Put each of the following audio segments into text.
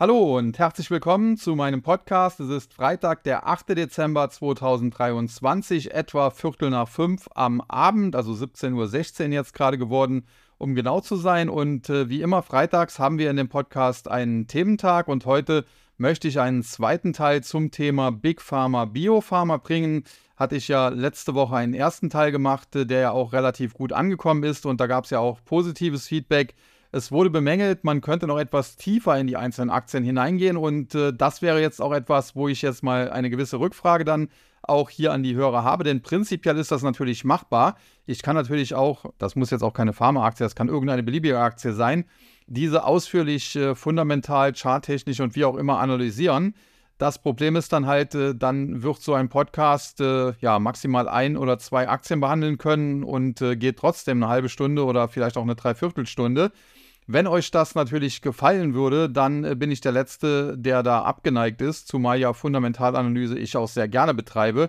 Hallo und herzlich willkommen zu meinem Podcast. Es ist Freitag, der 8. Dezember 2023, etwa Viertel nach fünf am Abend, also 17.16 Uhr jetzt gerade geworden, um genau zu sein. Und äh, wie immer freitags haben wir in dem Podcast einen Thementag und heute möchte ich einen zweiten Teil zum Thema Big Pharma, Biopharma bringen. Hatte ich ja letzte Woche einen ersten Teil gemacht, äh, der ja auch relativ gut angekommen ist und da gab es ja auch positives Feedback. Es wurde bemängelt, man könnte noch etwas tiefer in die einzelnen Aktien hineingehen und äh, das wäre jetzt auch etwas, wo ich jetzt mal eine gewisse Rückfrage dann auch hier an die Hörer habe, denn prinzipiell ist das natürlich machbar. Ich kann natürlich auch, das muss jetzt auch keine Pharmaaktie, das kann irgendeine beliebige Aktie sein, diese ausführlich äh, fundamental, charttechnisch und wie auch immer analysieren. Das Problem ist dann halt, äh, dann wird so ein Podcast äh, ja maximal ein oder zwei Aktien behandeln können und äh, geht trotzdem eine halbe Stunde oder vielleicht auch eine Dreiviertelstunde. Wenn euch das natürlich gefallen würde, dann äh, bin ich der Letzte, der da abgeneigt ist, zumal ja Fundamentalanalyse ich auch sehr gerne betreibe.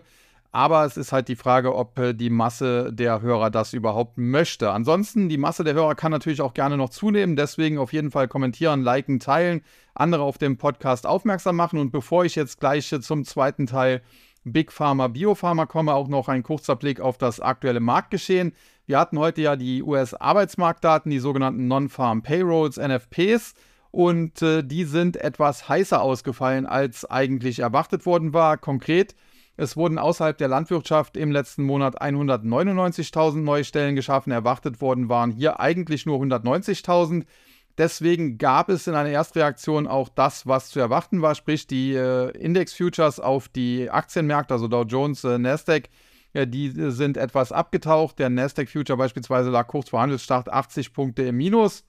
Aber es ist halt die Frage, ob äh, die Masse der Hörer das überhaupt möchte. Ansonsten, die Masse der Hörer kann natürlich auch gerne noch zunehmen. Deswegen auf jeden Fall kommentieren, liken, teilen, andere auf dem Podcast aufmerksam machen. Und bevor ich jetzt gleich äh, zum zweiten Teil Big Pharma, Biopharma komme, auch noch ein kurzer Blick auf das aktuelle Marktgeschehen. Wir hatten heute ja die US-Arbeitsmarktdaten, die sogenannten Non-Farm Payrolls, NFPs. Und äh, die sind etwas heißer ausgefallen, als eigentlich erwartet worden war. Konkret, es wurden außerhalb der Landwirtschaft im letzten Monat 199.000 neue Stellen geschaffen. Erwartet worden waren hier eigentlich nur 190.000. Deswegen gab es in einer Erstreaktion auch das, was zu erwarten war, sprich die äh, Index-Futures auf die Aktienmärkte, also Dow Jones, äh, Nasdaq, ja, die äh, sind etwas abgetaucht. Der Nasdaq Future beispielsweise lag kurz vor Handelsstart 80 Punkte im Minus.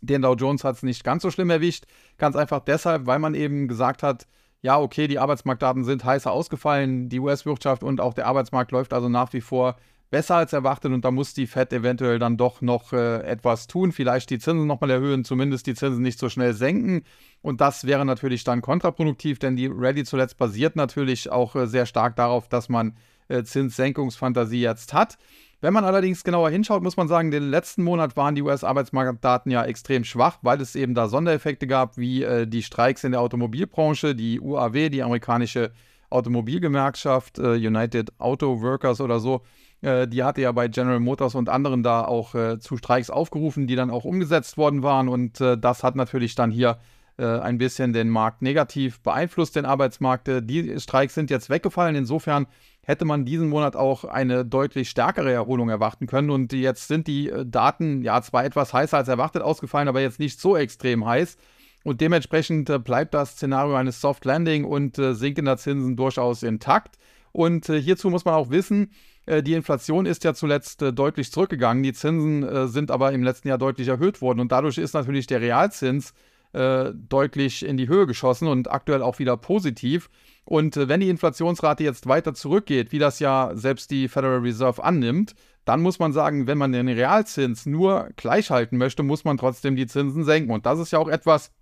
Den Dow Jones hat es nicht ganz so schlimm erwischt. Ganz einfach deshalb, weil man eben gesagt hat, ja, okay, die Arbeitsmarktdaten sind heißer ausgefallen. Die US-Wirtschaft und auch der Arbeitsmarkt läuft also nach wie vor besser als erwartet und da muss die Fed eventuell dann doch noch äh, etwas tun. Vielleicht die Zinsen nochmal erhöhen, zumindest die Zinsen nicht so schnell senken. Und das wäre natürlich dann kontraproduktiv, denn die Rallye zuletzt basiert natürlich auch äh, sehr stark darauf, dass man Zinssenkungsfantasie jetzt hat. Wenn man allerdings genauer hinschaut, muss man sagen, den letzten Monat waren die US-Arbeitsmarktdaten ja extrem schwach, weil es eben da Sondereffekte gab, wie äh, die Streiks in der Automobilbranche, die UAW, die amerikanische Automobilgewerkschaft, äh, United Auto Workers oder so, äh, die hatte ja bei General Motors und anderen da auch äh, zu Streiks aufgerufen, die dann auch umgesetzt worden waren. Und äh, das hat natürlich dann hier äh, ein bisschen den Markt negativ beeinflusst, den Arbeitsmarkt. Äh, die Streiks sind jetzt weggefallen. Insofern hätte man diesen Monat auch eine deutlich stärkere Erholung erwarten können. Und jetzt sind die äh, Daten ja zwar etwas heißer als erwartet ausgefallen, aber jetzt nicht so extrem heiß. Und dementsprechend bleibt das Szenario eines Soft Landing und sinkender Zinsen durchaus intakt. Und hierzu muss man auch wissen, die Inflation ist ja zuletzt deutlich zurückgegangen. Die Zinsen sind aber im letzten Jahr deutlich erhöht worden. Und dadurch ist natürlich der Realzins äh, deutlich in die Höhe geschossen und aktuell auch wieder positiv. Und äh, wenn die Inflationsrate jetzt weiter zurückgeht, wie das ja selbst die Federal Reserve annimmt, dann muss man sagen, wenn man den Realzins nur gleich halten möchte, muss man trotzdem die Zinsen senken. Und das ist ja auch etwas,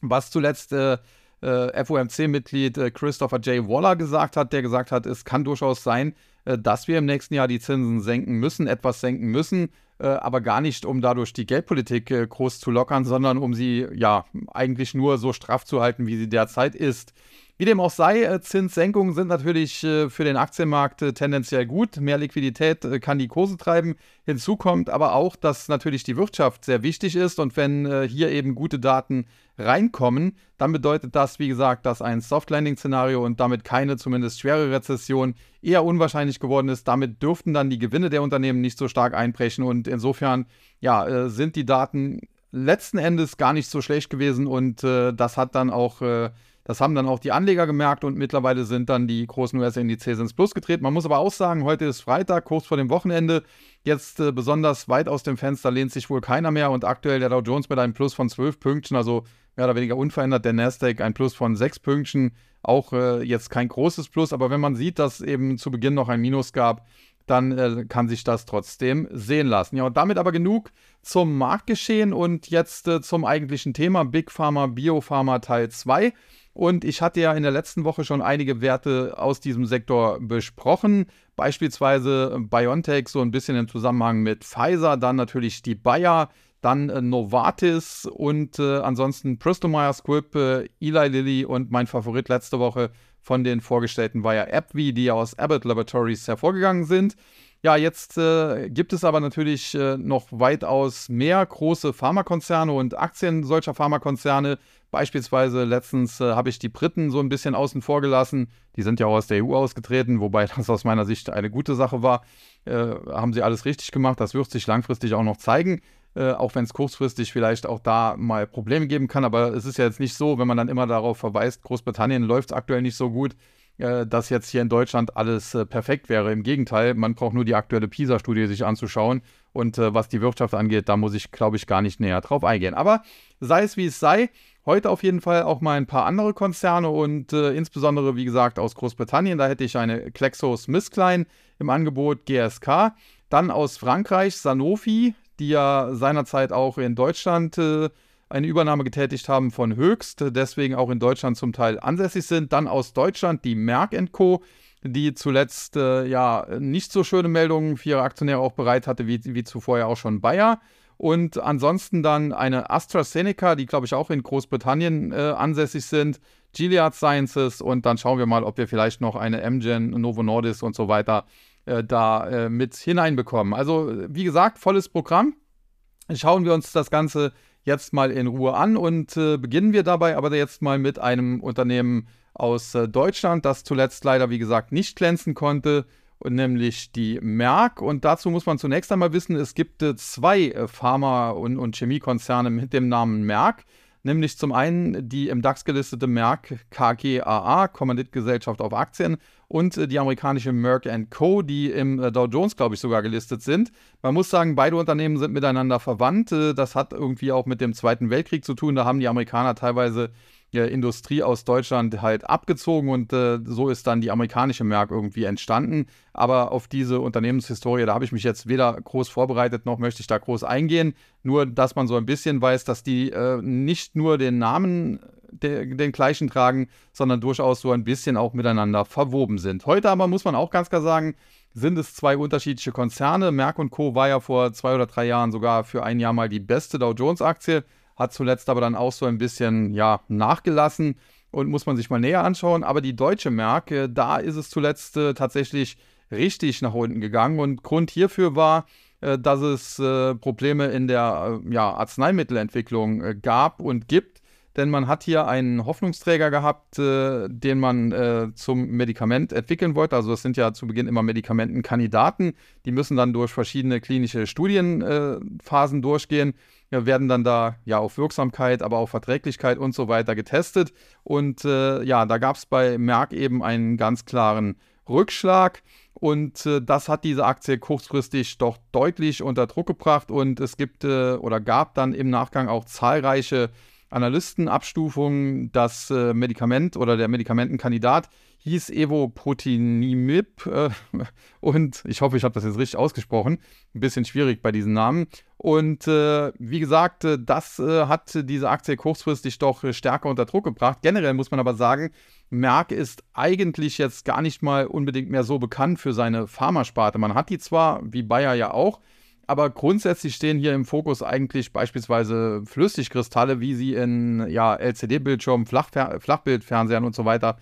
was zuletzt äh, äh FOMC-Mitglied äh, Christopher J. Waller gesagt hat, der gesagt hat, es kann durchaus sein, dass wir im nächsten Jahr die Zinsen senken müssen, etwas senken müssen, aber gar nicht, um dadurch die Geldpolitik äh, groß zu lockern, sondern um sie ja eigentlich nur so straff zu halten, wie sie derzeit ist. Wie dem auch sei, äh, Zinssenkungen sind natürlich äh, für den Aktienmarkt äh, tendenziell gut. Mehr Liquidität kann die Kurse treiben. Hinzu kommt aber auch, dass natürlich die Wirtschaft sehr wichtig ist und wenn hier eben gute Daten reinkommen, dann bedeutet das, wie gesagt, dass ein Soft-Landing-Szenario und damit keine zumindest schwere Rezession eher unwahrscheinlich geworden ist. Damit dürften dann die Gewinne der Unternehmen nicht so stark einbrechen und insofern ja, sind die Daten letzten Endes gar nicht so schlecht gewesen und das hat dann auch das haben dann auch die Anleger gemerkt und mittlerweile sind dann die großen US-Indizes ins Plus getreten. Man muss aber auch sagen, heute ist Freitag, kurz vor dem Wochenende. Jetzt äh, besonders weit aus dem Fenster lehnt sich wohl keiner mehr und aktuell der Dow Jones mit einem Plus von 12 Pünktchen, also mehr oder weniger unverändert. Der Nasdaq ein Plus von 6 Pünktchen, auch äh, jetzt kein großes Plus, aber wenn man sieht, dass eben zu Beginn noch ein Minus gab, dann äh, kann sich das trotzdem sehen lassen. Ja, und damit aber genug zum Marktgeschehen und jetzt äh, zum eigentlichen Thema Big Pharma, Biopharma Teil 2. Und ich hatte ja in der letzten Woche schon einige Werte aus diesem Sektor besprochen, beispielsweise BioNTech so ein bisschen im Zusammenhang mit Pfizer, dann natürlich die Bayer, dann äh, Novartis und äh, ansonsten Bristol Myers Squibb, äh, Eli Lilly und mein Favorit letzte Woche von den vorgestellten ja AbbVie, die aus Abbott Laboratories hervorgegangen sind. Ja, jetzt äh, gibt es aber natürlich äh, noch weitaus mehr große Pharmakonzerne und Aktien solcher Pharmakonzerne. Beispielsweise letztens äh, habe ich die Briten so ein bisschen außen vor gelassen. Die sind ja auch aus der EU ausgetreten, wobei das aus meiner Sicht eine gute Sache war. Äh, haben sie alles richtig gemacht. Das wird sich langfristig auch noch zeigen. Äh, auch wenn es kurzfristig vielleicht auch da mal Probleme geben kann. Aber es ist ja jetzt nicht so, wenn man dann immer darauf verweist, Großbritannien läuft aktuell nicht so gut äh, dass jetzt hier in Deutschland alles äh, perfekt wäre. Im Gegenteil, man braucht nur die aktuelle PISA-Studie sich anzuschauen. Und äh, was die Wirtschaft angeht, da muss ich, glaube ich, gar nicht näher drauf eingehen. Aber sei es wie es sei, heute auf jeden Fall auch mal ein paar andere Konzerne und äh, insbesondere, wie gesagt, aus Großbritannien. Da hätte ich eine Klein im Angebot GSK. Dann aus Frankreich Sanofi, die ja seinerzeit auch in Deutschland äh, eine Übernahme getätigt haben von Höchst, deswegen auch in Deutschland zum Teil ansässig sind. Dann aus Deutschland die Merck Co., die zuletzt äh, ja nicht so schöne Meldungen für ihre Aktionäre auch bereit hatte, wie, wie zuvor ja auch schon Bayer. Und ansonsten dann eine AstraZeneca, die glaube ich auch in Großbritannien äh, ansässig sind, Gilead Sciences und dann schauen wir mal, ob wir vielleicht noch eine Amgen, Novo Nordisk und so weiter äh, da äh, mit hineinbekommen. Also wie gesagt, volles Programm. Schauen wir uns das Ganze jetzt mal in Ruhe an und äh, beginnen wir dabei aber jetzt mal mit einem Unternehmen aus äh, Deutschland, das zuletzt leider, wie gesagt, nicht glänzen konnte, nämlich die Merck. Und dazu muss man zunächst einmal wissen, es gibt äh, zwei Pharma- und, und Chemiekonzerne mit dem Namen Merck nämlich zum einen die im DAX gelistete Merck KGaA, Kommanditgesellschaft auf Aktien, und äh, die amerikanische Merck Co., die im äh, Dow Jones, glaube ich, sogar gelistet sind. Man muss sagen, beide Unternehmen sind miteinander verwandt. Äh, das hat irgendwie auch mit dem Zweiten Weltkrieg zu tun. Da haben die Amerikaner teilweise äh, Industrie aus Deutschland halt abgezogen und äh, so ist dann die amerikanische Merck irgendwie entstanden. Aber auf diese Unternehmenshistorie, da habe ich mich jetzt weder groß vorbereitet, noch möchte ich da groß eingehen. Nur, dass man so ein bisschen weiß, dass die äh, nicht nur den Namen de den gleichen tragen, sondern durchaus so ein bisschen auch miteinander verwoben sind. Heute aber muss man auch ganz klar sagen, sind es zwei unterschiedliche Konzerne. Merck Co. war ja vor zwei oder drei Jahren sogar für ein Jahr mal die beste Dow Jones Aktie hat zuletzt aber dann auch so ein bisschen ja, nachgelassen und muss man sich mal näher anschauen. Aber die deutsche Merck, da ist es zuletzt äh, tatsächlich richtig nach unten gegangen und Grund hierfür war, äh, dass es äh, Probleme in der äh, ja, Arzneimittelentwicklung äh, gab und gibt. Denn man hat hier einen Hoffnungsträger gehabt, äh, den man zum Medikament entwickeln wollte. Also das sind ja zu Beginn immer Medikamentenkandidaten. Die müssen dann durch verschiedene klinische Studienphasen durchgehen werden dann da ja auf Wirksamkeit, aber auch Verträglichkeit und so weiter getestet. Und äh, ja, da gab es bei Merck eben einen ganz klaren Rückschlag. Und äh, das hat diese Aktie kurzfristig doch deutlich unter Druck gebracht. Und es gibt äh, oder gab dann im Nachgang auch zahlreiche Analystenabstufungen. Das äh, Medikament oder der Medikamentenkandidat hieß Evoprotinimib äh, und ich hoffe, ich habe das jetzt richtig ausgesprochen. Ein bisschen schwierig bei diesen Namen. Und äh, wie gesagt, äh, das äh, hat diese Aktie kurzfristig doch stärker unter Druck gebracht. Generell muss man aber sagen, Merck ist eigentlich jetzt gar nicht mal unbedingt mehr so bekannt für seine Pharmasparte. Man hat die zwar, wie Bayer ja auch, aber grundsätzlich stehen hier im Fokus eigentlich beispielsweise Flüssigkristalle, wie sie in ja, LCD-Bildschirmen, Flachbildfernsehern und so weiter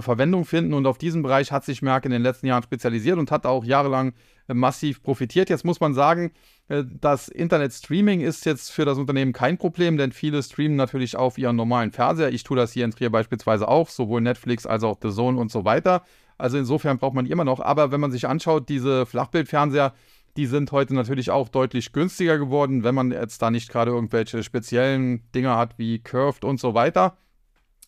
Verwendung finden. Und auf diesen Bereich hat sich Merck in den letzten Jahren spezialisiert und hat auch jahrelang äh, massiv profitiert. Jetzt muss man sagen, äh, das Internet-Streaming ist jetzt für das Unternehmen kein Problem, denn viele streamen natürlich auf ihren normalen Fernseher. Ich tue das hier in Trier beispielsweise auch, sowohl Netflix als auch The Zone und so weiter. Also insofern braucht man die immer noch. Aber wenn man sich anschaut, diese Flachbildfernseher, die sind heute natürlich auch deutlich günstiger geworden, wenn man jetzt da nicht gerade irgendwelche speziellen Dinge hat wie Curved und so weiter.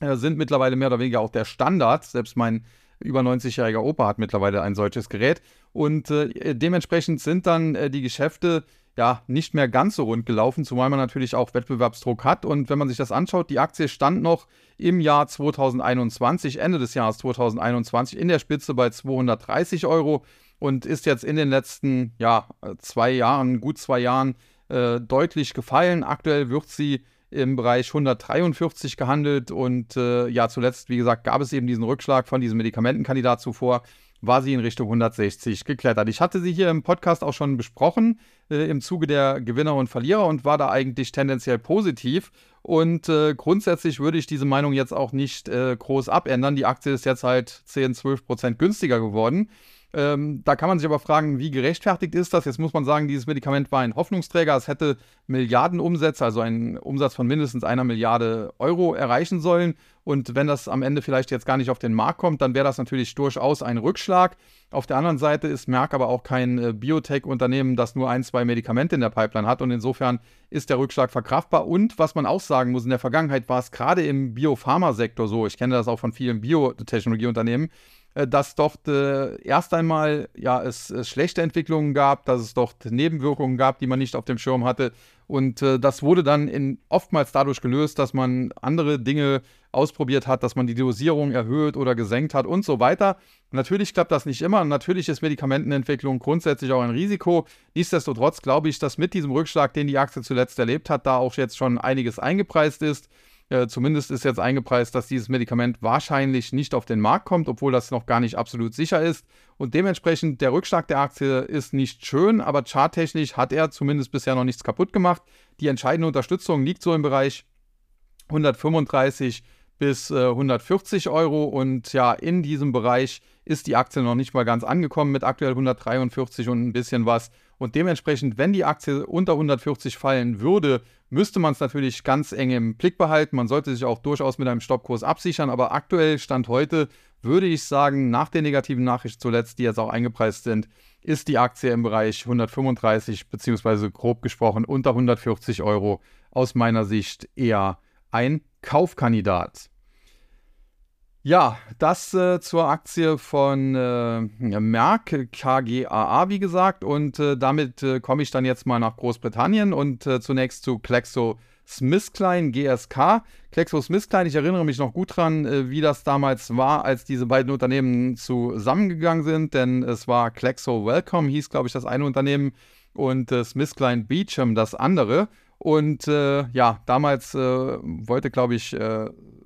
Äh, sind mittlerweile mehr oder weniger auch der Standard. Selbst mein über 90-jähriger Opa hat mittlerweile ein solches Gerät. Und äh, dementsprechend sind dann äh, die Geschäfte ja nicht mehr ganz so rund gelaufen, zumal man natürlich auch Wettbewerbsdruck hat. Und wenn man sich das anschaut, die Aktie stand noch im Jahr 2021, Ende des Jahres 2021, in der Spitze bei 230 Euro und ist jetzt in den letzten ja, zwei Jahren, gut zwei Jahren, äh, deutlich gefallen. Aktuell wird sie im Bereich 143 gehandelt und äh, ja, zuletzt, wie gesagt, gab es eben diesen Rückschlag von diesem Medikamentenkandidat zuvor war sie in Richtung 160 geklettert. Ich hatte sie hier im Podcast auch schon besprochen äh, im Zuge der Gewinner und Verlierer und war da eigentlich tendenziell positiv. Und äh, grundsätzlich würde ich diese Meinung jetzt auch nicht äh, groß abändern. Die Aktie ist jetzt halt 10, 12 Prozent günstiger geworden. Ähm, da kann man sich aber fragen, wie gerechtfertigt ist das? Jetzt muss man sagen, dieses Medikament war ein Hoffnungsträger. Es hätte Milliardenumsätze, also einen Umsatz von mindestens einer Milliarde Euro erreichen sollen. Und wenn das am Ende vielleicht jetzt gar nicht auf den Markt kommt, dann wäre das natürlich durchaus ein Rückschlag. Auf der anderen Seite ist Merck aber auch kein äh, Biotech-Unternehmen, das nur ein, zwei Medikamente in der Pipeline hat. Und insofern ist der Rückschlag verkraftbar. Und was man auch sagen muss, in der Vergangenheit war es gerade im Biopharmasektor so, ich kenne das auch von vielen Biotechnologieunternehmen, dass dort äh, erst einmal ja, es, es, schlechte Entwicklungen gab, dass es dort Nebenwirkungen gab, die man nicht auf dem Schirm hatte. Und äh, das wurde dann in, oftmals dadurch gelöst, dass man andere Dinge ausprobiert hat, dass man die Dosierung erhöht oder gesenkt hat und so weiter. Natürlich klappt das nicht immer. Natürlich ist Medikamentenentwicklung grundsätzlich auch ein Risiko. Nichtsdestotrotz glaube ich, dass mit diesem Rückschlag, den die Aktie zuletzt erlebt hat, da auch jetzt schon einiges eingepreist ist. Äh, zumindest ist jetzt eingepreist, dass dieses Medikament wahrscheinlich nicht auf den Markt kommt, obwohl das noch gar nicht absolut sicher ist. Und dementsprechend der Rückschlag der Aktie ist nicht schön, aber charttechnisch hat er zumindest bisher noch nichts kaputt gemacht. Die entscheidende Unterstützung liegt so im Bereich 135 bis äh, 140 Euro und ja, in diesem Bereich ist die Aktie noch nicht mal ganz angekommen mit aktuell 143 und ein bisschen was. Und dementsprechend, wenn die Aktie unter 140 fallen würde, müsste man es natürlich ganz eng im Blick behalten. Man sollte sich auch durchaus mit einem Stoppkurs absichern, aber aktuell, Stand heute, würde ich sagen, nach den negativen Nachrichten zuletzt, die jetzt auch eingepreist sind, ist die Aktie im Bereich 135 beziehungsweise grob gesprochen unter 140 Euro aus meiner Sicht eher ein Kaufkandidat. Ja, das äh, zur Aktie von äh, Merck KGAA, wie gesagt. Und äh, damit äh, komme ich dann jetzt mal nach Großbritannien und äh, zunächst zu Klexo SmithKline GSK. Klexo SmithKline, ich erinnere mich noch gut dran, äh, wie das damals war, als diese beiden Unternehmen zusammengegangen sind, denn es war Klexo Welcome, hieß, glaube ich, das eine Unternehmen, und äh, SmithKline Beecham das andere. Und äh, ja, damals äh, wollte, glaube ich,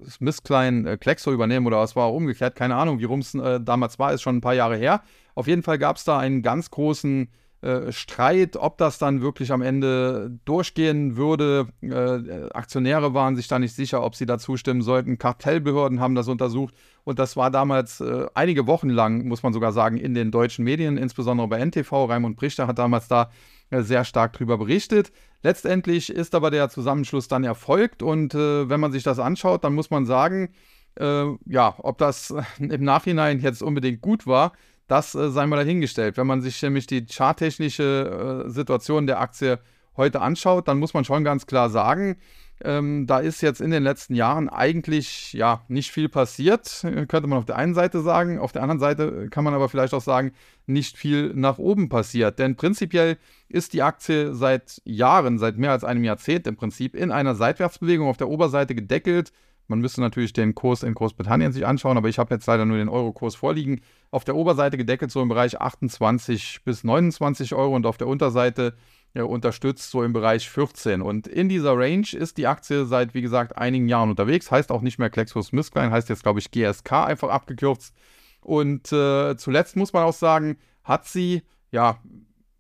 Smith Klein äh, Klexo übernehmen oder es war auch umgekehrt. Keine Ahnung, wie rum es äh, damals war, ist schon ein paar Jahre her. Auf jeden Fall gab es da einen ganz großen äh, Streit, ob das dann wirklich am Ende durchgehen würde. Äh, Aktionäre waren sich da nicht sicher, ob sie da zustimmen sollten. Kartellbehörden haben das untersucht und das war damals äh, einige Wochen lang, muss man sogar sagen, in den deutschen Medien, insbesondere bei NTV. Raimund Brichter hat damals da äh, sehr stark drüber berichtet. Letztendlich ist aber der Zusammenschluss dann erfolgt und äh, wenn man sich das anschaut, dann muss man sagen, äh, ja, ob das im Nachhinein jetzt unbedingt gut war, das äh, sei mal dahingestellt. Wenn man sich nämlich die charttechnische äh, Situation der Aktie heute anschaut, dann muss man schon ganz klar sagen, ähm, da ist jetzt in den letzten Jahren eigentlich ja nicht viel passiert, könnte man auf der einen Seite sagen. Auf der anderen Seite kann man aber vielleicht auch sagen, nicht viel nach oben passiert. Denn prinzipiell ist die Aktie seit Jahren, seit mehr als einem Jahrzehnt im Prinzip, in einer Seitwärtsbewegung auf der Oberseite gedeckelt. Man müsste natürlich den Kurs in Großbritannien sich anschauen, aber ich habe jetzt leider nur den Euro-Kurs vorliegen. Auf der Oberseite gedeckelt so im Bereich 28 bis 29 Euro und auf der Unterseite unterstützt, so im Bereich 14. Und in dieser Range ist die Aktie seit, wie gesagt, einigen Jahren unterwegs. Heißt auch nicht mehr Klexus-Smithkline, heißt jetzt, glaube ich, GSK einfach abgekürzt. Und äh, zuletzt muss man auch sagen, hat sie ja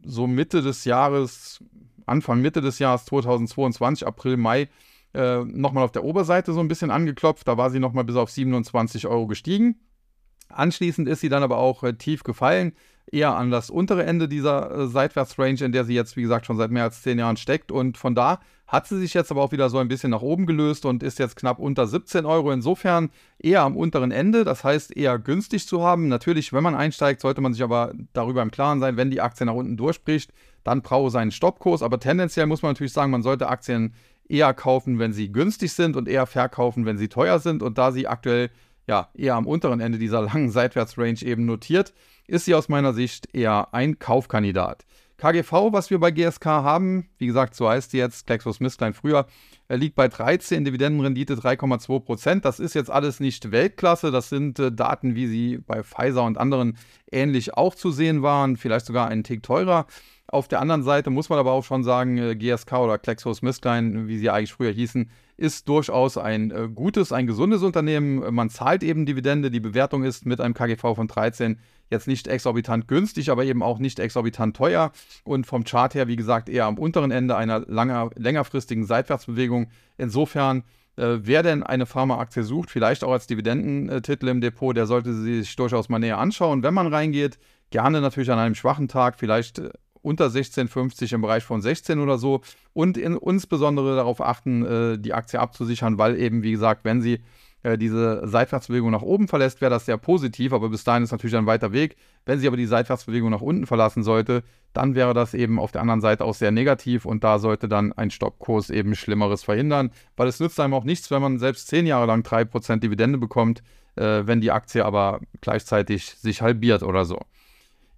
so Mitte des Jahres, Anfang Mitte des Jahres 2022, April, Mai, äh, nochmal auf der Oberseite so ein bisschen angeklopft. Da war sie nochmal bis auf 27 Euro gestiegen. Anschließend ist sie dann aber auch äh, tief gefallen, eher an das untere Ende dieser äh, Seitwärtsrange, in der sie jetzt, wie gesagt, schon seit mehr als zehn Jahren steckt. Und von da hat sie sich jetzt aber auch wieder so ein bisschen nach oben gelöst und ist jetzt knapp unter 17 Euro. Insofern eher am unteren Ende, das heißt eher günstig zu haben. Natürlich, wenn man einsteigt, sollte man sich aber darüber im Klaren sein, wenn die Aktie nach unten durchbricht, dann brauche seinen Stoppkurs. Aber tendenziell muss man natürlich sagen, man sollte Aktien eher kaufen, wenn sie günstig sind und eher verkaufen, wenn sie teuer sind. Und da sie aktuell ja eher am unteren Ende dieser langen Seitwärtsrange eben notiert, ist sie aus meiner Sicht eher ein Kaufkandidat. KGV, was wir bei GSK haben, wie gesagt, so heißt die jetzt, GlaxoSmithKline früher, liegt bei 13, Dividendenrendite 3,2 Prozent. Das ist jetzt alles nicht Weltklasse. Das sind äh, Daten, wie sie bei Pfizer und anderen ähnlich auch zu sehen waren, vielleicht sogar einen Tick teurer. Auf der anderen Seite muss man aber auch schon sagen, äh, GSK oder GlaxoSmithKline, wie sie eigentlich früher hießen, ist durchaus ein äh, gutes, ein gesundes Unternehmen. Man zahlt eben Dividende. Die Bewertung ist mit einem KGV von 13 jetzt nicht exorbitant günstig, aber eben auch nicht exorbitant teuer. Und vom Chart her, wie gesagt, eher am unteren Ende einer langer, längerfristigen Seitwärtsbewegung. Insofern äh, wer denn eine Pharmaaktie sucht, vielleicht auch als Dividendentitel im Depot, der sollte sie sich durchaus mal näher anschauen. Wenn man reingeht, gerne natürlich an einem schwachen Tag, vielleicht äh, unter 16,50 im Bereich von 16 oder so und in, insbesondere darauf achten, äh, die Aktie abzusichern, weil eben, wie gesagt, wenn sie äh, diese Seitwärtsbewegung nach oben verlässt, wäre das sehr positiv, aber bis dahin ist natürlich ein weiter Weg. Wenn sie aber die Seitwärtsbewegung nach unten verlassen sollte, dann wäre das eben auf der anderen Seite auch sehr negativ und da sollte dann ein Stoppkurs eben Schlimmeres verhindern, weil es nützt einem auch nichts, wenn man selbst zehn Jahre lang 3% Dividende bekommt, äh, wenn die Aktie aber gleichzeitig sich halbiert oder so.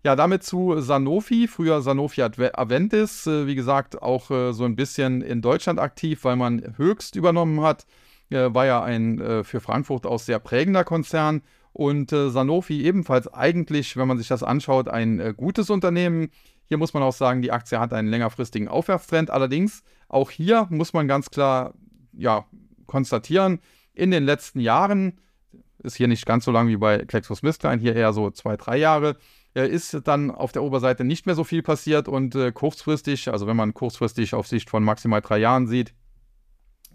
Ja, damit zu Sanofi, früher Sanofi Aventis, äh, wie gesagt, auch äh, so ein bisschen in Deutschland aktiv, weil man höchst übernommen hat. Äh, war ja ein für Frankfurt auch sehr prägender Konzern. Und Sanofi ebenfalls eigentlich, wenn man sich das anschaut, ein gutes Unternehmen. Hier muss man auch sagen, die Aktie hat einen längerfristigen Aufwärtstrend. Allerdings, auch hier muss man ganz klar ja, konstatieren, in den letzten Jahren, ist hier nicht ganz so lang wie bei GlaxoSmithKline, hier eher so zwei, drei Jahre, ist dann auf der Oberseite nicht mehr so viel passiert und äh, kurzfristig, also wenn man kurzfristig auf Sicht von maximal drei Jahren sieht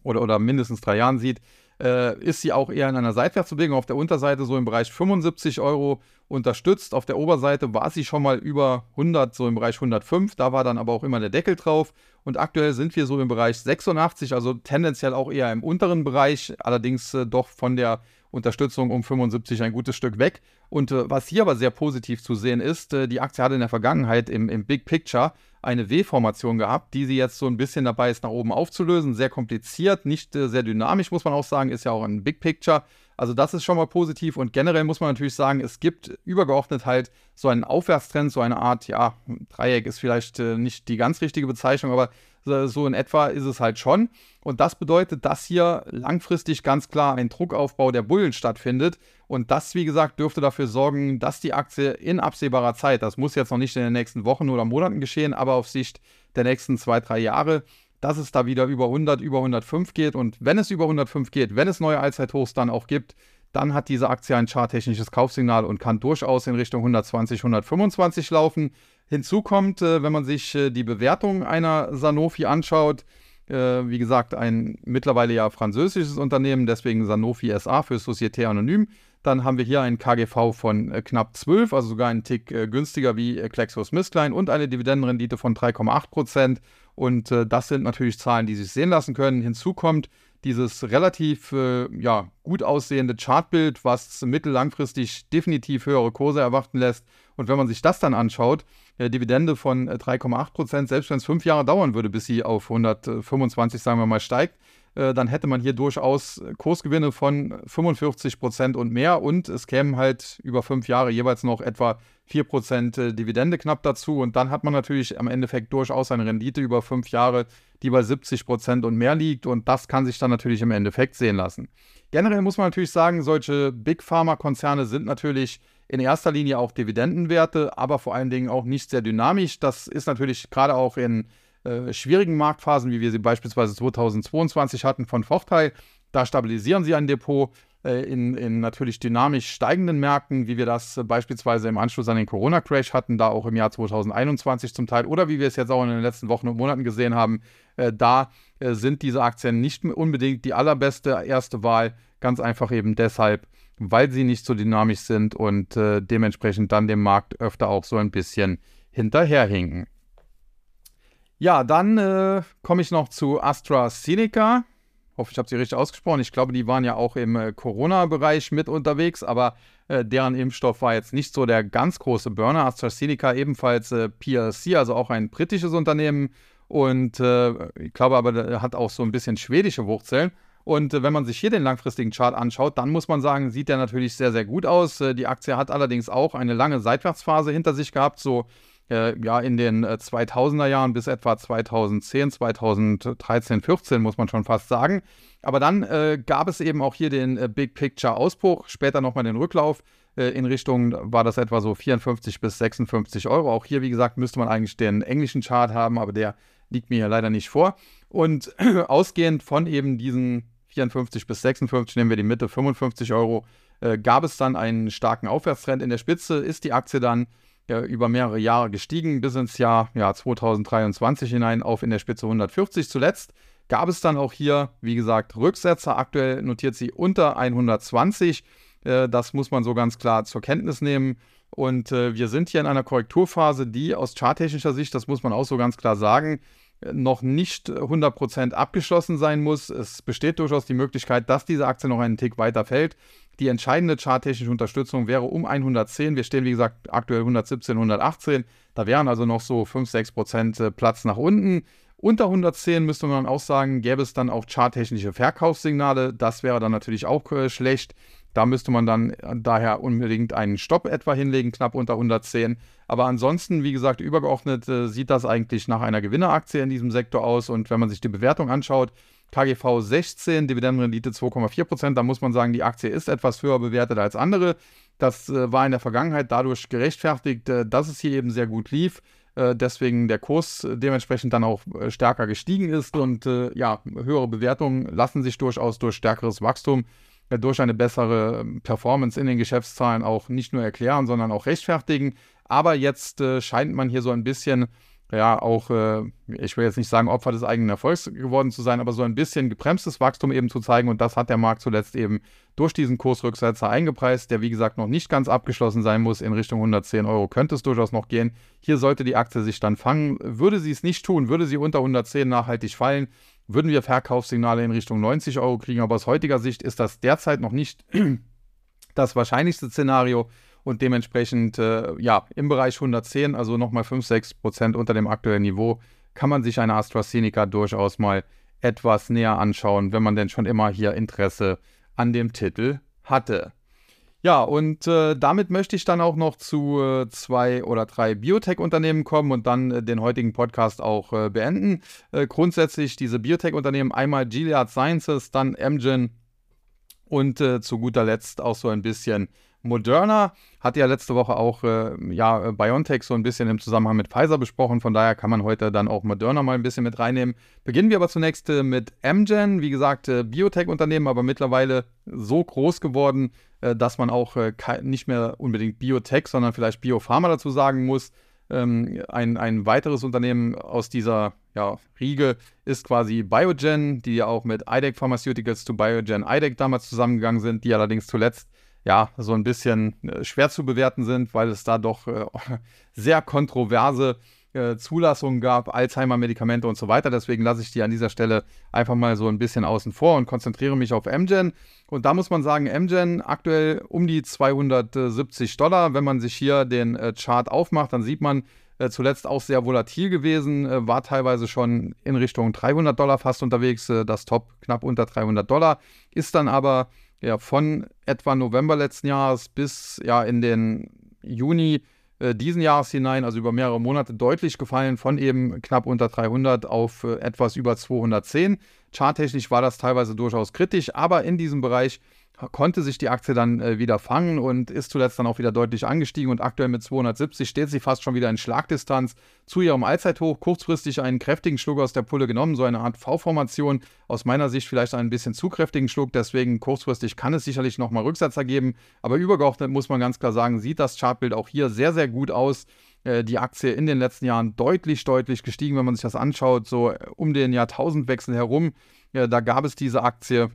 oder, oder mindestens drei Jahren sieht, äh, ist sie auch eher in einer Seitwärtsbewegung. Auf der Unterseite so im Bereich 75 Euro unterstützt. Auf der Oberseite war sie schon mal über 100, so im Bereich 105. Da war dann aber auch immer der Deckel drauf. Und aktuell sind wir so im Bereich 86, also tendenziell auch eher im unteren Bereich, allerdings äh, doch von der Unterstützung um 75 ein gutes Stück weg. Und äh, was hier aber sehr positiv zu sehen ist, äh, die Aktie hatte in der Vergangenheit im, im Big Picture eine W-Formation gehabt, die sie jetzt so ein bisschen dabei ist, nach oben aufzulösen. Sehr kompliziert, nicht äh, sehr dynamisch, muss man auch sagen, ist ja auch ein Big Picture. Also das ist schon mal positiv und generell muss man natürlich sagen, es gibt übergeordnet halt so einen Aufwärtstrend, so eine Art, ja, Dreieck ist vielleicht äh, nicht die ganz richtige Bezeichnung, aber so in etwa ist es halt schon. Und das bedeutet, dass hier langfristig ganz klar ein Druckaufbau der Bullen stattfindet. Und das, wie gesagt, dürfte dafür sorgen, dass die Aktie in absehbarer Zeit, das muss jetzt noch nicht in den nächsten Wochen oder Monaten geschehen, aber auf Sicht der nächsten zwei, drei Jahre, dass es da wieder über 100, über 105 geht. Und wenn es über 105 geht, wenn es neue Allzeithochs dann auch gibt, dann hat diese Aktie ein charttechnisches Kaufsignal und kann durchaus in Richtung 120, 125 laufen. Hinzu kommt, äh, wenn man sich äh, die Bewertung einer Sanofi anschaut, äh, wie gesagt, ein mittlerweile ja französisches Unternehmen, deswegen Sanofi SA für Société Anonyme. Dann haben wir hier ein KGV von knapp 12, also sogar einen Tick günstiger wie GlaxoSmithKline und eine Dividendenrendite von 3,8 Prozent. Und das sind natürlich Zahlen, die sich sehen lassen können. Hinzu kommt dieses relativ äh, ja, gut aussehende Chartbild, was mittel-langfristig definitiv höhere Kurse erwarten lässt. Und wenn man sich das dann anschaut, äh, Dividende von 3,8 äh, Prozent, selbst wenn es fünf Jahre dauern würde, bis sie auf 125, sagen wir mal, steigt, äh, dann hätte man hier durchaus Kursgewinne von 45 Prozent und mehr und es kämen halt über fünf Jahre jeweils noch etwa 4 Prozent Dividende knapp dazu und dann hat man natürlich am Endeffekt durchaus eine Rendite über fünf Jahre, die bei 70 Prozent und mehr liegt und das kann sich dann natürlich im Endeffekt sehen lassen. Generell muss man natürlich sagen, solche Big Pharma-Konzerne sind natürlich in erster Linie auch Dividendenwerte, aber vor allen Dingen auch nicht sehr dynamisch. Das ist natürlich gerade auch in äh, schwierigen Marktphasen, wie wir sie beispielsweise 2022 hatten, von Vorteil. Da stabilisieren sie ein Depot in, in, natürlich dynamisch steigenden Märkten, wie wir das äh, beispielsweise im Anschluss an den Corona-Crash hatten, da auch im Jahr 2021 zum Teil, oder wie wir es jetzt auch in den letzten Wochen und Monaten gesehen haben, äh, da äh, sind diese Aktien nicht unbedingt die allerbeste erste Wahl, ganz einfach eben deshalb, weil sie nicht so dynamisch sind und äh, dementsprechend dann dem Markt öfter auch so ein bisschen hinterherhinken. Ja, dann äh, komme ich noch zu AstraZeneca. Hoffe, ich habe sie richtig ausgesprochen. Ich glaube, die waren ja auch im äh, Corona-Bereich mit unterwegs, aber äh, deren Impfstoff war jetzt nicht so der ganz große Burner. AstraZeneca ebenfalls äh, PLC, also auch ein britisches Unternehmen. Und äh, ich glaube aber, hat auch so ein bisschen schwedische Wurzeln. Und äh, wenn man sich hier den langfristigen Chart anschaut, dann muss man sagen, sieht der natürlich sehr, sehr gut aus. Die Aktie hat allerdings auch eine lange Seitwärtsphase hinter sich gehabt, so äh, ja in den 2000er Jahren bis etwa 2010, 2013, 14 muss man schon fast sagen. Aber dann äh, gab es eben auch hier den äh, Big Picture Ausbruch, später nochmal den Rücklauf Äh, in Richtung war das etwa so 54 bis 56 Euro. Auch hier, wie gesagt, müsste man eigentlich den englischen Chart haben, aber der liegt mir hier leider nicht vor. Und ausgehend von eben diesen 54 bis 56, nehmen wir die Mitte 55 Euro, äh, gab es dann einen starken Aufwärtstrend. In der Spitze ist die Aktie dann über mehrere Jahre gestiegen, bis ins Jahr ja, 2023 hinein auf in der Spitze 140 zuletzt. Gab es dann auch hier, wie gesagt, Rücksetzer. Aktuell notiert sie unter 120. Äh, das muss man so ganz klar zur Kenntnis nehmen. Und äh, wir sind hier in einer Korrekturphase, die aus charttechnischer Sicht, das muss man auch so ganz klar sagen, noch nicht 100% abgeschlossen sein muss. Es besteht durchaus die Möglichkeit, dass diese Aktie noch einen Tick weiter fällt. Die entscheidende charttechnische Unterstützung wäre um 110. Wir stehen, wie gesagt, aktuell 117, 118. Da wären also noch so 5, 6% äh, Platz nach unten. Unter 110 müsste man auch sagen, gäbe es dann auch charttechnische Verkaufssignale. Das wäre dann natürlich auch äh, schlecht. Da müsste man dann äh, daher unbedingt einen Stopp etwa hinlegen, knapp unter 110. Aber ansonsten, wie gesagt, übergeordnet äh, sieht das eigentlich nach einer Gewinneraktie in diesem Sektor aus. Und wenn man sich die Bewertung anschaut, KGV 16, Dividendenrendite 2,4%, da muss man sagen, die Aktie ist etwas höher bewertet als andere. Das äh, war in der Vergangenheit dadurch gerechtfertigt, äh, dass es hier eben sehr gut lief. Äh, deswegen der Kurs dementsprechend dann auch äh, stärker gestiegen ist. Und ja, höhere Bewertungen lassen sich durchaus durch stärkeres Wachstum durch eine bessere ähm, Performance in den Geschäftszahlen auch nicht nur erklären, sondern auch rechtfertigen. Aber jetzt äh, scheint man hier so ein bisschen, ja, auch, äh, ich will jetzt nicht sagen, Opfer des eigenen Erfolgs geworden zu sein, aber so ein bisschen gebremstes Wachstum eben zu zeigen. Und das hat der Markt zuletzt eben durch diesen Kursrücksetzer eingepreist, der wie gesagt noch nicht ganz abgeschlossen sein muss. In Richtung 110 Euro könnte es durchaus noch gehen. Hier sollte die Aktie sich dann fangen. Würde sie es nicht tun, würde sie unter 110 nachhaltig fallen, würden wir Verkaufssignale in Richtung 90 Euro kriegen. Aber aus heutiger Sicht ist das derzeit noch nicht das wahrscheinlichste Szenario und dementsprechend äh, ja im Bereich 110, also nochmal 5, 6 Prozent unter dem aktuellen Niveau, kann man sich eine AstraZeneca durchaus mal etwas näher anschauen, wenn man denn schon immer hier Interesse an dem Titel hatte. Ja, und äh, damit möchte ich dann auch noch zu äh, zwei oder drei Biotech-Unternehmen kommen und dann äh, den heutigen Podcast auch äh, beenden. Äh, grundsätzlich diese Biotech-Unternehmen, einmal Gilead Sciences, dann Amgen und äh, zu guter Letzt auch so ein bisschen Moderna hat ja letzte Woche auch äh, ja, BioNTech so ein bisschen im Zusammenhang mit Pfizer besprochen. Von daher kann man heute dann auch Moderna mal ein bisschen mit reinnehmen. Beginnen wir aber zunächst äh, mit Amgen. Wie gesagt, äh, Biotech-Unternehmen, aber mittlerweile so groß geworden, äh, dass man auch äh, nicht mehr unbedingt Biotech, sondern vielleicht Biopharma dazu sagen muss. Ähm, ein, ein weiteres Unternehmen aus dieser ja, Riege ist quasi Biogen, die ja auch mit IDEC Pharmaceuticals zu Biogen IDEC damals zusammengegangen sind, die allerdings zuletzt ja, so ein bisschen äh, schwer zu bewerten sind, weil es da doch äh, sehr kontroverse äh, Zulassungen gab, Alzheimer-Medikamente und so weiter. Deswegen lasse ich die an dieser Stelle einfach mal so ein bisschen außen vor und konzentriere mich auf Amgen. Und da muss man sagen, Amgen aktuell um die 270 Dollar. Wenn man sich hier den Chart aufmacht, dann sieht man, zuletzt auch sehr volatil gewesen, war teilweise schon in Richtung 300 Dollar fast unterwegs, das Top knapp unter 300 Dollar, ist dann aber ja, von etwa November letzten Jahres bis ja in den Juni äh, diesen Jahres hinein, also über mehrere Monate, deutlich gefallen von eben knapp unter 300 auf äh, etwas über 210. Charttechnisch war das teilweise durchaus kritisch, aber in diesem Bereich konnte sich die Aktie dann äh, wieder fangen und ist zuletzt dann auch wieder deutlich angestiegen und aktuell mit 270 steht sie fast schon wieder in Schlagdistanz zu ihrem Allzeithoch. Kurzfristig einen kräftigen Schluck aus der Pulle genommen, so eine Art V-Formation. Aus meiner Sicht vielleicht ein bisschen zu kräftigen Schluck, deswegen kurzfristig kann es sicherlich nochmal Rücksetzer geben, aber übergeordnet muss man ganz klar sagen, sieht das Chartbild auch hier sehr, sehr gut aus äh, die Aktie in den letzten Jahren deutlich, deutlich gestiegen, wenn man sich das anschaut, so um den Jahrtausendwechsel herum. Da gab es diese Aktie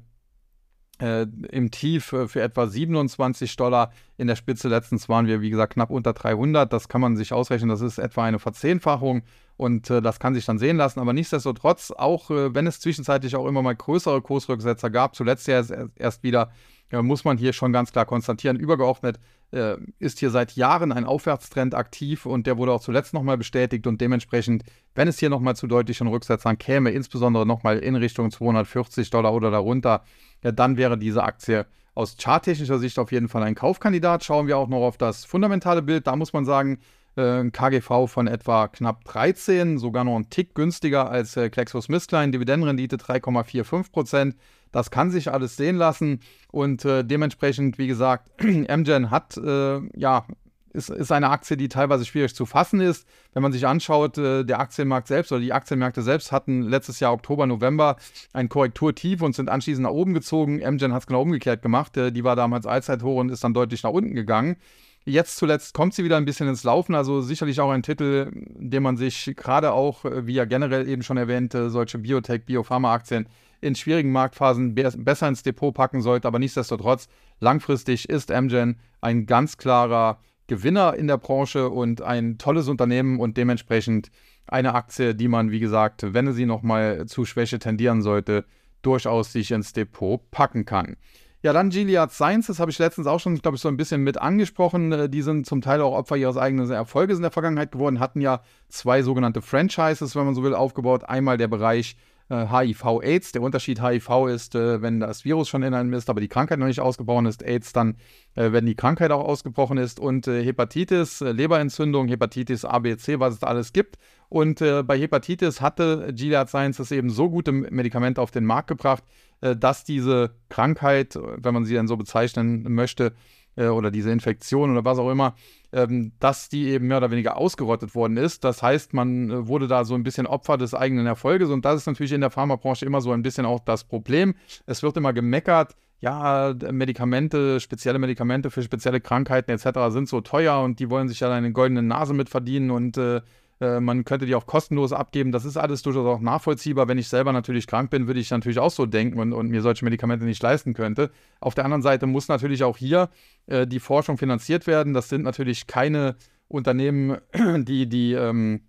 äh, im Tief äh, für etwa 27 Dollar. In der Spitze letztens waren wir, wie gesagt, knapp unter 300. Das kann man sich ausrechnen. Das ist etwa eine Verzehnfachung und äh, das kann sich dann sehen lassen. Aber nichtsdestotrotz, auch äh, wenn es zwischenzeitlich auch immer mal größere Kursrücksetzer gab, zuletzt ja erst wieder, muss man hier schon ganz klar konstatieren, übergeordnet äh, ist hier seit Jahren ein Aufwärtstrend aktiv und der wurde auch zuletzt nochmal bestätigt und dementsprechend, wenn es hier nochmal zu deutlichen Rücksetzern käme, insbesondere nochmal in Richtung 240 Dollar oder darunter, ja, dann wäre diese Aktie aus charttechnischer Sicht auf jeden Fall ein Kaufkandidat. Schauen wir auch noch auf das fundamentale Bild. Da muss man sagen, ein KGV von etwa knapp 13, sogar noch ein Tick günstiger als äh, GlaxoSmithKline, Dividendenrendite 3,45 Prozent. Das kann sich alles sehen lassen und äh, dementsprechend, wie gesagt, MGen hat äh, ja ist, ist eine Aktie, die teilweise schwierig zu fassen ist. Wenn man sich anschaut, äh, der Aktienmarkt selbst oder die Aktienmärkte selbst hatten letztes Jahr Oktober, November ein Korrekturtief und sind anschließend nach oben gezogen. MGen hat es genau umgekehrt gemacht. Äh, die war damals Allzeithoch und ist dann deutlich nach unten gegangen. Jetzt zuletzt kommt sie wieder ein bisschen ins Laufen, also sicherlich auch ein Titel, den man sich gerade auch, äh, wie ja generell eben schon erwähnt, solche Biotech, Biopharma-Aktien in schwierigen Marktphasen be besser ins Depot packen sollte. Aber nichtsdestotrotz, langfristig ist Amgen ein ganz klarer Gewinner in der Branche und ein tolles Unternehmen und dementsprechend eine Aktie, die man, wie gesagt, wenn sie nochmal zu Schwäche tendieren sollte, durchaus sich ins Depot packen kann. Ja, dann Gilead Sciences habe ich letztens auch schon, glaube ich, so ein bisschen mit angesprochen. Äh, die sind zum Teil auch Opfer ihres eigenen Erfolges in der Vergangenheit geworden, hatten ja zwei sogenannte Franchises, wenn man so will, aufgebaut. Einmal der Bereich HIV-Aids. Äh, der Unterschied HIV ist, äh, wenn das Virus schon in einem ist, aber die Krankheit noch nicht ausgebrochen ist. AIDS dann, äh, wenn die Krankheit auch ausgebrochen ist. Und Hepatitis, Leberentzündung, Hepatitis A, B, C, was es alles gibt. Und bei Hepatitis hatte Gilead Sciences eben so gute Medikamente auf den Markt gebracht, dass diese Krankheit, wenn man sie dann so bezeichnen möchte, oder diese Infektion oder was auch immer, ähm, dass die eben mehr oder weniger ausgerottet worden ist. Das heißt, man äh, wurde da so ein bisschen Opfer des eigenen Erfolges und das ist natürlich in der Pharmabranche immer so ein bisschen auch das Problem. Es wird immer gemeckert, ja, Medikamente, spezielle Medikamente für spezielle Krankheiten etc. sind so teuer und die wollen sich ja eine goldene Nase mit verdienen und äh, äh, man könnte die auch kostenlos abgeben. Das ist alles durchaus auch nachvollziehbar. Wenn ich selber natürlich krank bin, würde ich natürlich auch so denken und, und mir solche Medikamente nicht leisten könnte. Auf der anderen Seite muss natürlich auch hier äh, die Forschung finanziert werden. Das sind natürlich keine Unternehmen, die, die ähm,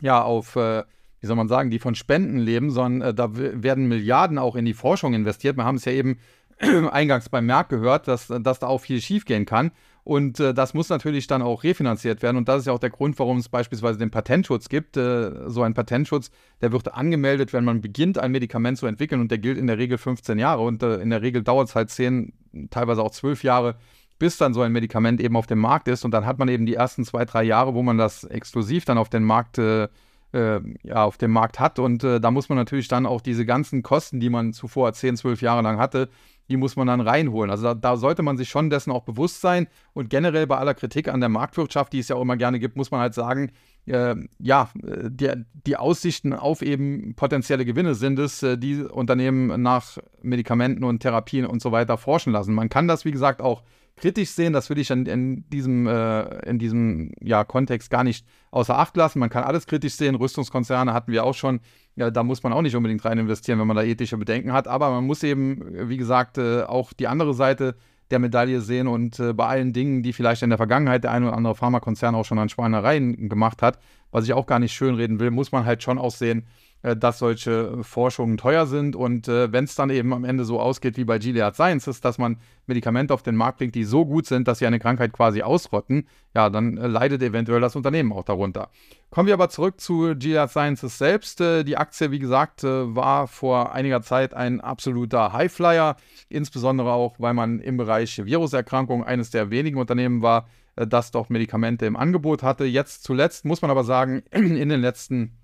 ja auf äh, wie soll man sagen, die von Spenden leben, sondern äh, da werden Milliarden auch in die Forschung investiert. Wir haben es ja eben eingangs beim Merck gehört, dass, dass da auch viel schiefgehen kann. Und äh, das muss natürlich dann auch refinanziert werden. Und das ist ja auch der Grund, warum es beispielsweise den Patentschutz gibt. Äh, so ein Patentschutz, der wird angemeldet, wenn man beginnt, ein Medikament zu entwickeln. Und der gilt in der Regel 15 Jahre. Und äh, in der Regel dauert es halt 10, teilweise auch 12 Jahre, bis dann so ein Medikament eben auf dem Markt ist. Und dann hat man eben die ersten zwei, drei Jahre, wo man das exklusiv dann auf den Markt äh, äh, ja, auf dem Markt hat. Und äh, da muss man natürlich dann auch diese ganzen Kosten, die man zuvor 10, 12 Jahre lang hatte, die muss man dann reinholen. Also da, da, sollte man sich schon dessen auch bewusst sein. Und generell bei aller Kritik an der Marktwirtschaft, die es ja auch immer gerne gibt, muss man halt sagen, äh, ja, die, die, Aussichten auf eben potenzielle Gewinne sind es, äh, die Unternehmen nach Medikamenten und Therapien und so weiter forschen lassen. Man kann das, wie gesagt, auch kritisch sehen. Das würde ich in, in diesem, äh, in diesem ja, Kontext gar nicht außer Acht lassen. Man kann alles kritisch sehen. Rüstungskonzerne hatten wir auch schon. Ja, da muss man auch nicht unbedingt rein investieren, wenn man da ethische Bedenken hat. Aber man muss eben, wie gesagt, äh, auch die andere Seite der Medaille sehen und äh, bei allen Dingen, die vielleicht in der Vergangenheit der ein oder andere Pharmakonzern auch schon an Schweinereien gemacht hat, was ich auch gar nicht schönreden will, muss man halt schon auch sehen, dass solche Forschungen teuer sind. Und äh, wenn es dann eben am Ende so ausgeht wie bei Gilead Sciences, dass man Medikamente auf den Markt bringt, die so gut sind, dass sie eine Krankheit quasi ausrotten, ja, dann äh, leidet eventuell das Unternehmen auch darunter. Kommen wir aber zurück zu Gilead Sciences selbst. Äh, die Aktie, wie gesagt, äh, war vor einiger Zeit ein absoluter Highflyer, insbesondere auch, weil man im Bereich Viruserkrankungen eines der wenigen Unternehmen war, äh, das doch Medikamente im Angebot hatte. Jetzt zuletzt muss man aber sagen, in den letzten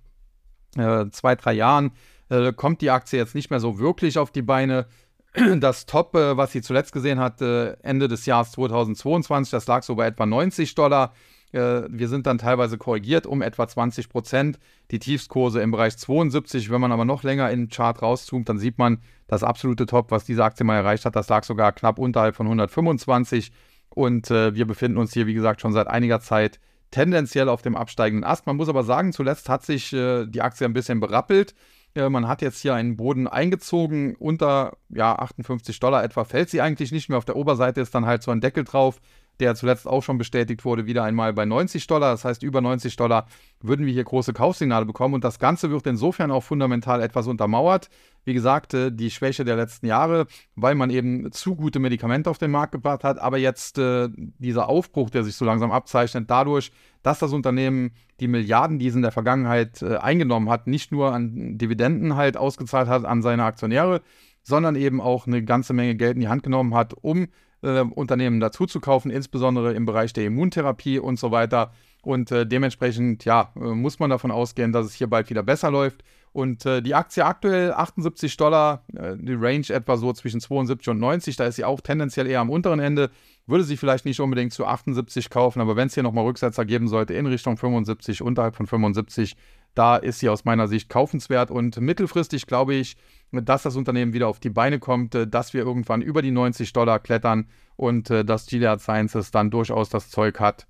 äh, zwei, drei Jahren äh, kommt die Aktie jetzt nicht mehr so wirklich auf die Beine. Das Top, äh, was sie zuletzt gesehen hat, äh, Ende des Jahres 2022, das lag so bei etwa 90 Dollar. Äh, wir sind dann teilweise korrigiert um etwa 20 Prozent. Die Tiefskurse im Bereich 72. Wenn man aber noch länger in den Chart rauszoomt, dann sieht man, das absolute Top, was diese Aktie mal erreicht hat, das lag sogar knapp unterhalb von 125. Und äh, wir befinden uns hier, wie gesagt, schon seit einiger Zeit tendenziell auf dem absteigenden Ast. Man muss aber sagen, zuletzt hat sich äh, die Aktie ein bisschen berappelt. Äh, man hat jetzt hier einen Boden eingezogen. Unter ja, 58 Dollar etwa fällt sie eigentlich nicht mehr. Auf der Oberseite ist dann halt so ein Deckel drauf der zuletzt auch schon bestätigt wurde, wieder einmal bei 90 Dollar. Das heißt, über 90 Dollar würden wir hier große Kaufsignale bekommen. Und das Ganze wird insofern auch fundamental etwas untermauert. Wie gesagt, äh, die Schwäche der letzten Jahre, weil man eben zu gute Medikamente auf den Markt gebracht hat. Aber jetzt äh, dieser Aufbruch, der sich so langsam abzeichnet, dadurch, dass das Unternehmen die Milliarden, die es in der Vergangenheit äh, eingenommen hat, nicht nur an Dividenden halt ausgezahlt hat an seine Aktionäre, sondern eben auch eine ganze Menge Geld in die Hand genommen hat, um äh, Unternehmen dazu zu kaufen, insbesondere im Bereich der Immuntherapie und so weiter. Und äh, dementsprechend, ja, äh, muss man davon ausgehen, dass es hier bald wieder besser läuft. Und äh, die Aktie aktuell 78 Dollar, äh, die Range etwa so zwischen 72 und 90, da ist sie auch tendenziell eher am unteren Ende. Würde sie vielleicht nicht unbedingt zu 78 kaufen, aber wenn es hier nochmal Rücksetzer geben sollte in Richtung 75, unterhalb von 75, da ist sie aus meiner Sicht kaufenswert. Und mittelfristig glaube ich, dass das Unternehmen wieder auf die Beine kommt, äh, dass wir irgendwann über die 90 Dollar klettern und äh, dass Gilead Sciences dann durchaus das Zeug hat,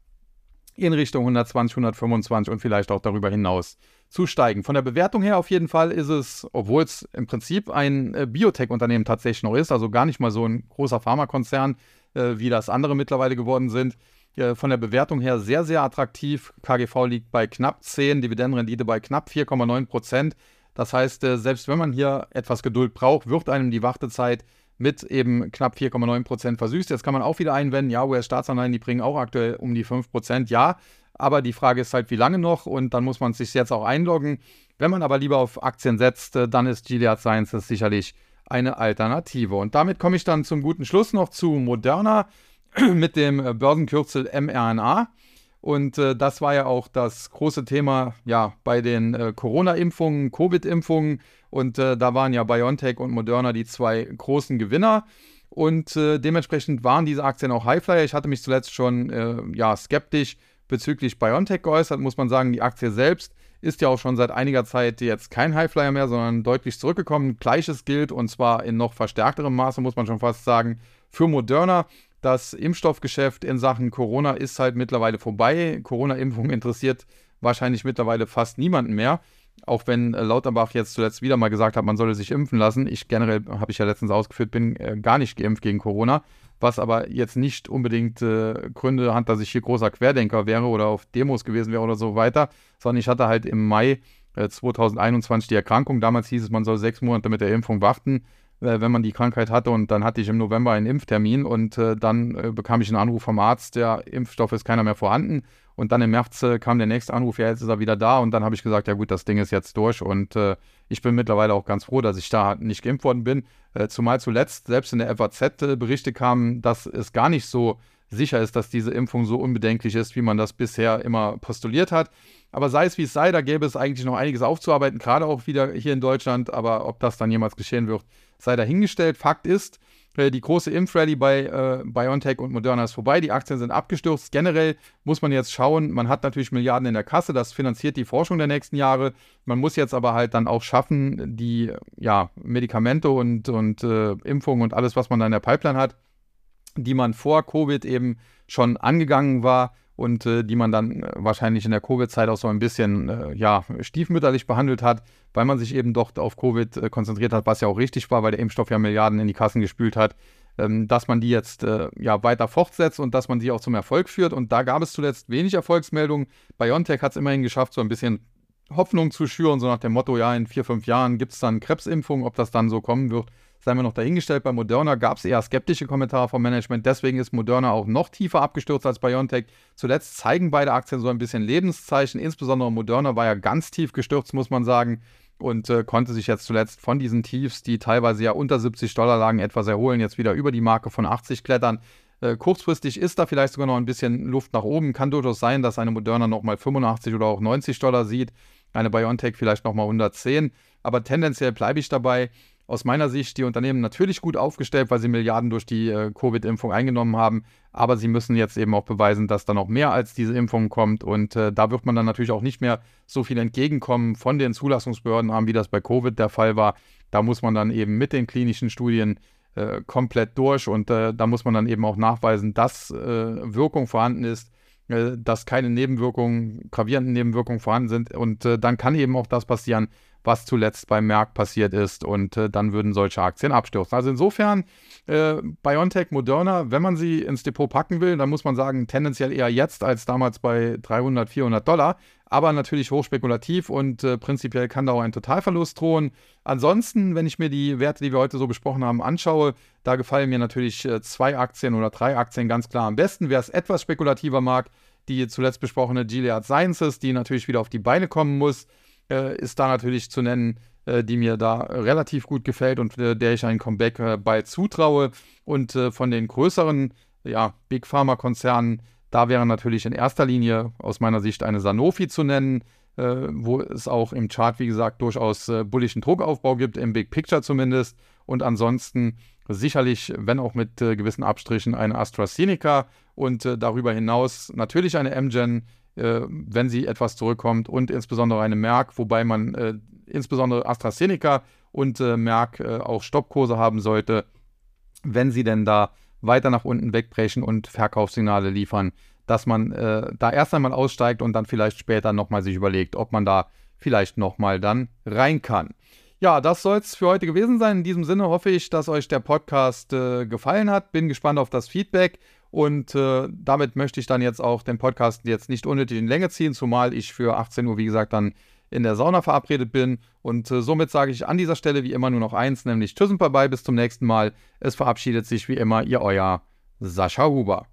in Richtung 120, 125 und vielleicht auch darüber hinaus zu steigen. Von der Bewertung her auf jeden Fall ist es, obwohl es im Prinzip ein äh, Biotech-Unternehmen tatsächlich noch ist, also gar nicht mal so ein großer Pharmakonzern, wie das andere mittlerweile geworden sind, von der Bewertung her sehr, sehr attraktiv. KGV liegt bei knapp 10, Dividendenrendite bei knapp 4,9 Prozent. Das heißt, äh, selbst wenn man hier etwas Geduld braucht, wird einem die Wartezeit mit eben knapp 4,9 Prozent versüßt. Jetzt kann man auch wieder einwenden, ja, US-Staatsanleihen, die bringen auch aktuell um die 5 Prozent, ja. Aber die Frage ist halt, wie lange noch und dann muss man sich jetzt auch einloggen. Wenn man aber lieber auf Aktien setzt, äh, dann ist Gilead Sciences sicherlich eine Alternative. Und damit komme ich dann zum guten Schluss noch zu Moderna mit dem äh, Börsenkürzel mRNA. Und äh, das war ja auch das große Thema ja, bei den äh, Corona-Impfungen, Covid-Impfungen. Und äh, da waren ja BioNTech und Moderna die zwei großen Gewinner. Und äh, dementsprechend waren diese Aktien auch Highflyer. Ich hatte mich zuletzt schon äh, ja, skeptisch bezüglich BioNTech geäußert, muss man sagen. Die Aktie selbst ist ja auch schon seit einiger Zeit jetzt kein Highflyer mehr, sondern deutlich zurückgekommen. Gleiches gilt und zwar in noch verstärkterem Maße, muss man schon fast sagen, für Moderna das Impfstoffgeschäft in Sachen Corona ist halt mittlerweile vorbei. Corona-Impfung interessiert wahrscheinlich mittlerweile fast niemanden mehr. Auch wenn äh, Lauterbach jetzt zuletzt wieder mal gesagt hat, man solle sich impfen lassen. Ich generell, habe ich ja letztens ausgeführt, bin äh, gar nicht geimpft gegen Corona. Was aber jetzt nicht unbedingt äh, Gründe hat, dass ich hier großer Querdenker wäre oder auf Demos gewesen wäre oder so weiter, sondern ich hatte halt im Mai 2021 äh, die Erkrankung. Damals hieß es, man soll sechs Monate mit der Impfung warten äh, wenn man die Krankheit hatte. Und dann hatte ich im November einen Impftermin und äh, dann äh, bekam ich einen Anruf vom Arzt, der Impfstoff ist keiner mehr vorhanden. Und dann im März äh, kam der nächste Anruf, ja, jetzt ist er wieder da. Und dann habe ich gesagt, ja gut, das Ding ist jetzt durch. Und äh, ich bin mittlerweile auch ganz froh, dass ich da nicht geimpft worden bin. Zumal zuletzt selbst in der FAZ Berichte kamen, dass es gar nicht so sicher ist, dass diese Impfung so unbedenklich ist, wie man das bisher immer postuliert hat. Aber sei es wie es sei, da gäbe es eigentlich noch einiges aufzuarbeiten, gerade auch wieder hier in Deutschland. Aber ob das dann jemals geschehen wird, sei dahingestellt. Fakt ist, äh, die große Impfrally bei äh, BioNTech und Moderna ist vorbei. Die Aktien sind abgestürzt. Generell muss man jetzt schauen, man hat natürlich Milliarden in der Kasse, das finanziert die Forschung der nächsten Jahre. Man muss jetzt aber halt dann auch schaffen, die ja, Medikamente und, und äh, Impfungen und alles, was man da in der Pipeline hat, die man vor Covid eben schon angegangen war, und äh, die man dann äh, wahrscheinlich in der Covid-Zeit auch so ein bisschen äh, ja, stiefmütterlich behandelt hat, weil man sich eben doch auf Covid äh, konzentriert hat, was ja auch richtig war, weil der Impfstoff ja Milliarden in die Kassen gespült hat, ähm, dass man die jetzt äh, ja weiter fortsetzt und dass man die auch zum Erfolg führt. Und da gab es zuletzt wenig Erfolgsmeldungen. BioNTech hat es immerhin geschafft, so ein bisschen Hoffnung zu schüren, so nach dem Motto, ja, in vier, fünf Jahren gibt es dann Krebsimpfung, ob das dann so kommen wird seien wir noch dahingestellt. Bei Moderna gab es eher skeptische Kommentare vom Management. Deswegen ist Moderna auch noch tiefer abgestürzt als BioNTech. Zuletzt zeigen beide Aktien so ein bisschen Lebenszeichen. Insbesondere Moderna war ja ganz tief gestürzt, muss man sagen. Und äh, konnte sich jetzt zuletzt von diesen Tiefs, die teilweise ja unter 70 Dollar lagen, etwas erholen, jetzt wieder über die Marke von 80 klettern. Äh, kurzfristig ist da vielleicht sogar noch ein bisschen Luft nach oben. Kann durchaus sein, dass eine Moderna nochmal 85 oder auch 90 Dollar sieht. Eine BioNTech vielleicht nochmal 110. Aber tendenziell bleibe ich dabei aus meiner Sicht die Unternehmen natürlich gut aufgestellt, weil sie Milliarden durch die äh, Covid-Impfung eingenommen haben. Aber sie müssen jetzt eben auch beweisen, dass da noch mehr als diese Impfung kommt. Und äh, da wird man dann natürlich auch nicht mehr so viel entgegenkommen von den Zulassungsbehörden haben, wie das bei Covid der Fall war. Da muss man dann eben mit den klinischen Studien äh, komplett durch. Und äh, da muss man dann eben auch nachweisen, dass äh, Wirkung vorhanden ist äh, dass keine Nebenwirkungen, gravierenden Nebenwirkungen vorhanden sind. Und äh, dann kann eben auch das passieren, was zuletzt beim Merck passiert ist und äh, dann würden solche Aktien abstürzen. Also insofern äh, BioNTech, Moderna, wenn man sie ins Depot packen will, dann muss man sagen, tendenziell eher jetzt als damals bei 300, 400 Dollar, aber natürlich hochspekulativ und äh, prinzipiell kann da auch ein Totalverlust drohen. Ansonsten, wenn ich mir die Werte, die wir heute so besprochen haben, anschaue, da gefallen mir natürlich äh, zwei Aktien oder drei Aktien ganz klar am besten. Wer es etwas spekulativer mag, die zuletzt besprochene Gilead Sciences, die natürlich wieder auf die Beine kommen muss äh, ist da natürlich zu nennen, äh, die mir da relativ gut gefällt und äh, der ich ein Comeback äh, bald zutraue. Und von den größeren ja, Big Pharma-Konzernen, Da wäre natürlich in erster Linie aus meiner Sicht eine Sanofi zu nennen, wo es auch im Chart, wie gesagt, durchaus bullischen Druckaufbau gibt, im Big Picture zumindest. Und ansonsten sicherlich, wenn auch mit äh, gewissen Abstrichen, eine AstraZeneca und äh, darüber hinaus natürlich eine MGen, äh, wenn sie etwas zurückkommt und insbesondere eine Merck, wobei man äh, insbesondere AstraZeneca und Merck auch Stoppkurse haben sollte, wenn sie denn da weiter nach unten wegbrechen und Verkaufssignale liefern, dass man äh, da erst einmal aussteigt und dann vielleicht später nochmal sich überlegt, ob man da vielleicht nochmal dann rein kann. Ja, das soll es für heute gewesen sein. In diesem Sinne hoffe ich, dass euch der Podcast äh, gefallen hat. Bin gespannt auf das Feedback und äh, damit möchte ich dann jetzt auch den Podcast jetzt nicht unnötig in Länge ziehen, zumal ich für 18 Uhr, wie gesagt, dann in der Sauna verabredet bin. Und äh, somit sage ich an dieser Stelle wie immer nur noch eins, nämlich Tschüss und Bye-bye, bis zum nächsten Mal. Es verabschiedet sich wie immer Ihr Euer Sascha Huber.